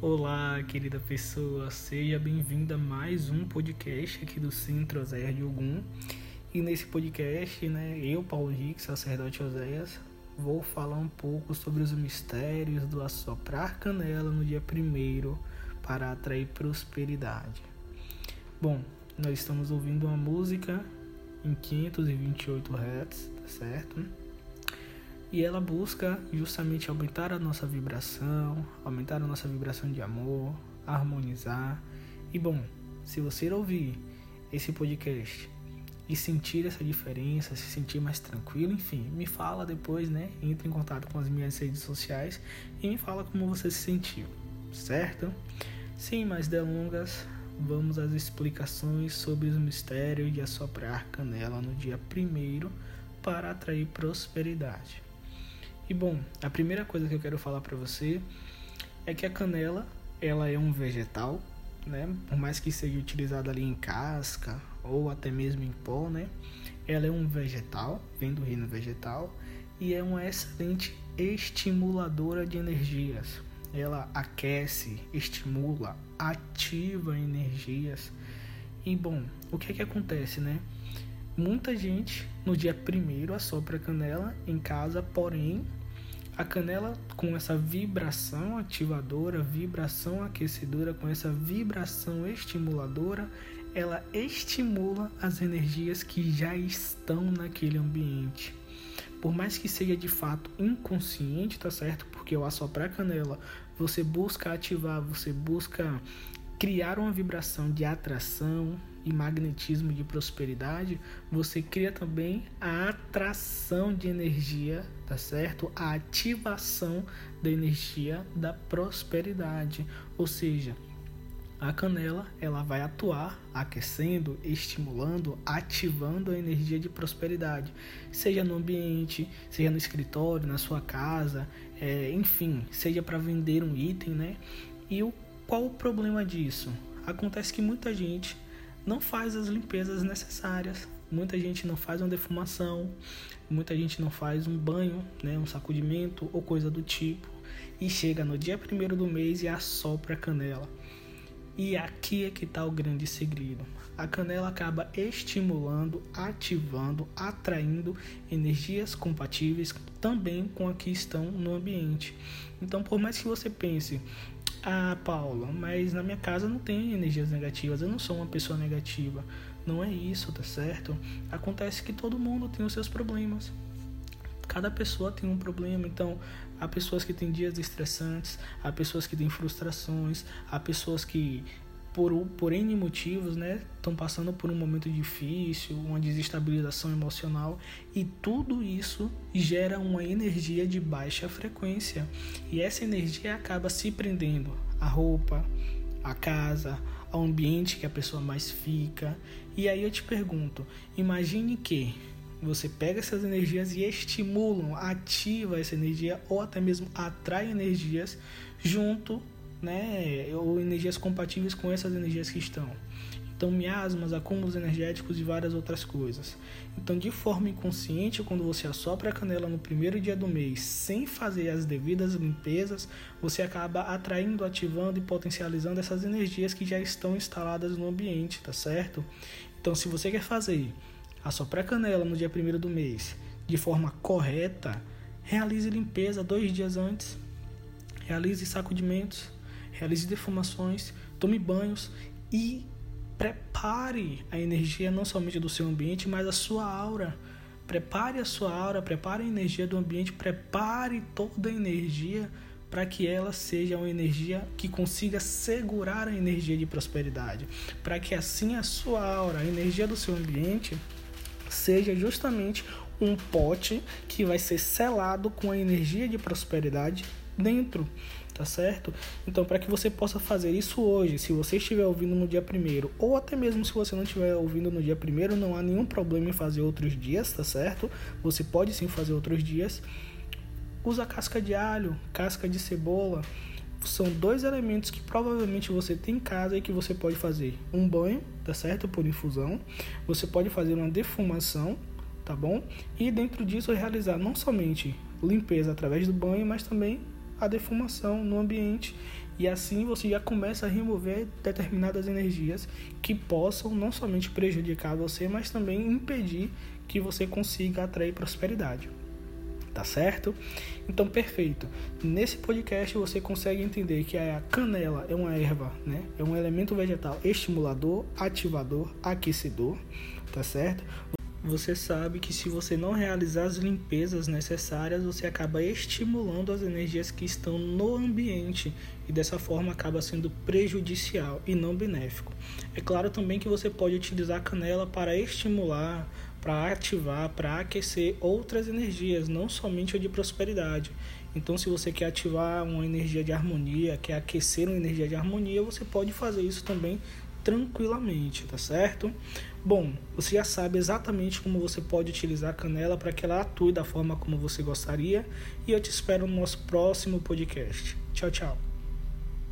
Olá, querida pessoa, seja bem-vinda a mais um podcast aqui do Centro Oséias de Ogum. E nesse podcast, né, eu, Paulo Henrique, sacerdote Oséias, vou falar um pouco sobre os mistérios do assoprar canela no dia primeiro para atrair prosperidade. Bom, nós estamos ouvindo uma música em 528 Hz, tá certo? E ela busca justamente aumentar a nossa vibração, aumentar a nossa vibração de amor, harmonizar. E bom, se você ouvir esse podcast e sentir essa diferença, se sentir mais tranquilo, enfim, me fala depois, né? Entre em contato com as minhas redes sociais e me fala como você se sentiu, certo? Sem mais delongas, vamos às explicações sobre os mistérios de assoprar canela no dia primeiro para atrair prosperidade. E bom, a primeira coisa que eu quero falar para você é que a canela, ela é um vegetal, né? Por mais que seja utilizada ali em casca ou até mesmo em pó, né? Ela é um vegetal, vem do reino vegetal e é uma excelente estimuladora de energias. Ela aquece, estimula, ativa energias. E bom, o que é que acontece, né? Muita gente no dia primeiro assopra canela em casa, porém a canela com essa vibração ativadora, vibração aquecedora, com essa vibração estimuladora, ela estimula as energias que já estão naquele ambiente. Por mais que seja de fato inconsciente, tá certo? Porque ao assoprar canela, você busca ativar, você busca criar uma vibração de atração e magnetismo de prosperidade, você cria também a atração de energia, tá certo? A ativação da energia da prosperidade. Ou seja, a canela ela vai atuar aquecendo, estimulando, ativando a energia de prosperidade, seja no ambiente, seja no escritório, na sua casa, é, enfim, seja para vender um item, né? E o qual o problema disso? Acontece que muita gente não faz as limpezas necessárias, muita gente não faz uma defumação, muita gente não faz um banho, né, um sacudimento ou coisa do tipo, e chega no dia primeiro do mês e assopra a canela. E aqui é que está o grande segredo. A canela acaba estimulando, ativando, atraindo energias compatíveis também com a que estão no ambiente. Então, por mais que você pense, ah, Paula, mas na minha casa não tem energias negativas, eu não sou uma pessoa negativa. Não é isso, tá certo? Acontece que todo mundo tem os seus problemas. Cada pessoa tem um problema, então há pessoas que têm dias estressantes, há pessoas que têm frustrações, há pessoas que por, por N motivos, né, estão passando por um momento difícil, uma desestabilização emocional e tudo isso gera uma energia de baixa frequência e essa energia acaba se prendendo à roupa, à casa, ao ambiente que a pessoa mais fica. E aí eu te pergunto, imagine que você pega essas energias e estimulam, ativa essa energia ou até mesmo atrai energias junto né, ou energias compatíveis com essas energias que estão. Então, miasmas, acúmulos energéticos e várias outras coisas. Então, de forma inconsciente, quando você assopra a canela no primeiro dia do mês, sem fazer as devidas limpezas, você acaba atraindo, ativando e potencializando essas energias que já estão instaladas no ambiente, tá certo? Então, se você quer fazer assoprar a canela no dia primeiro do mês de forma correta, realize limpeza dois dias antes, realize sacudimentos, realize defumações, tome banhos e prepare a energia não somente do seu ambiente, mas a sua aura. Prepare a sua aura, prepare a energia do ambiente, prepare toda a energia para que ela seja uma energia que consiga segurar a energia de prosperidade, para que assim a sua aura, a energia do seu ambiente, seja justamente um pote que vai ser selado com a energia de prosperidade dentro tá certo? Então, para que você possa fazer isso hoje, se você estiver ouvindo no dia primeiro, ou até mesmo se você não estiver ouvindo no dia primeiro, não há nenhum problema em fazer outros dias, tá certo? Você pode sim fazer outros dias. Usa casca de alho, casca de cebola. São dois elementos que provavelmente você tem em casa e que você pode fazer um banho, tá certo? Por infusão. Você pode fazer uma defumação, tá bom? E dentro disso realizar não somente limpeza através do banho, mas também a defumação no ambiente E assim você já começa a remover determinadas energias que possam não somente prejudicar você, mas também impedir que você consiga atrair prosperidade. Tá certo? Então, perfeito. Nesse podcast você consegue entender que a canela é uma erva, né? É um elemento vegetal estimulador, ativador, aquecedor, tá certo? Você sabe que se você não realizar as limpezas necessárias, você acaba estimulando as energias que estão no ambiente e dessa forma acaba sendo prejudicial e não benéfico. É claro também que você pode utilizar a canela para estimular, para ativar, para aquecer outras energias, não somente a de prosperidade. Então, se você quer ativar uma energia de harmonia, quer aquecer uma energia de harmonia, você pode fazer isso também tranquilamente, tá certo? Bom, você já sabe exatamente como você pode utilizar a canela para que ela atue da forma como você gostaria e eu te espero no nosso próximo podcast. Tchau, tchau.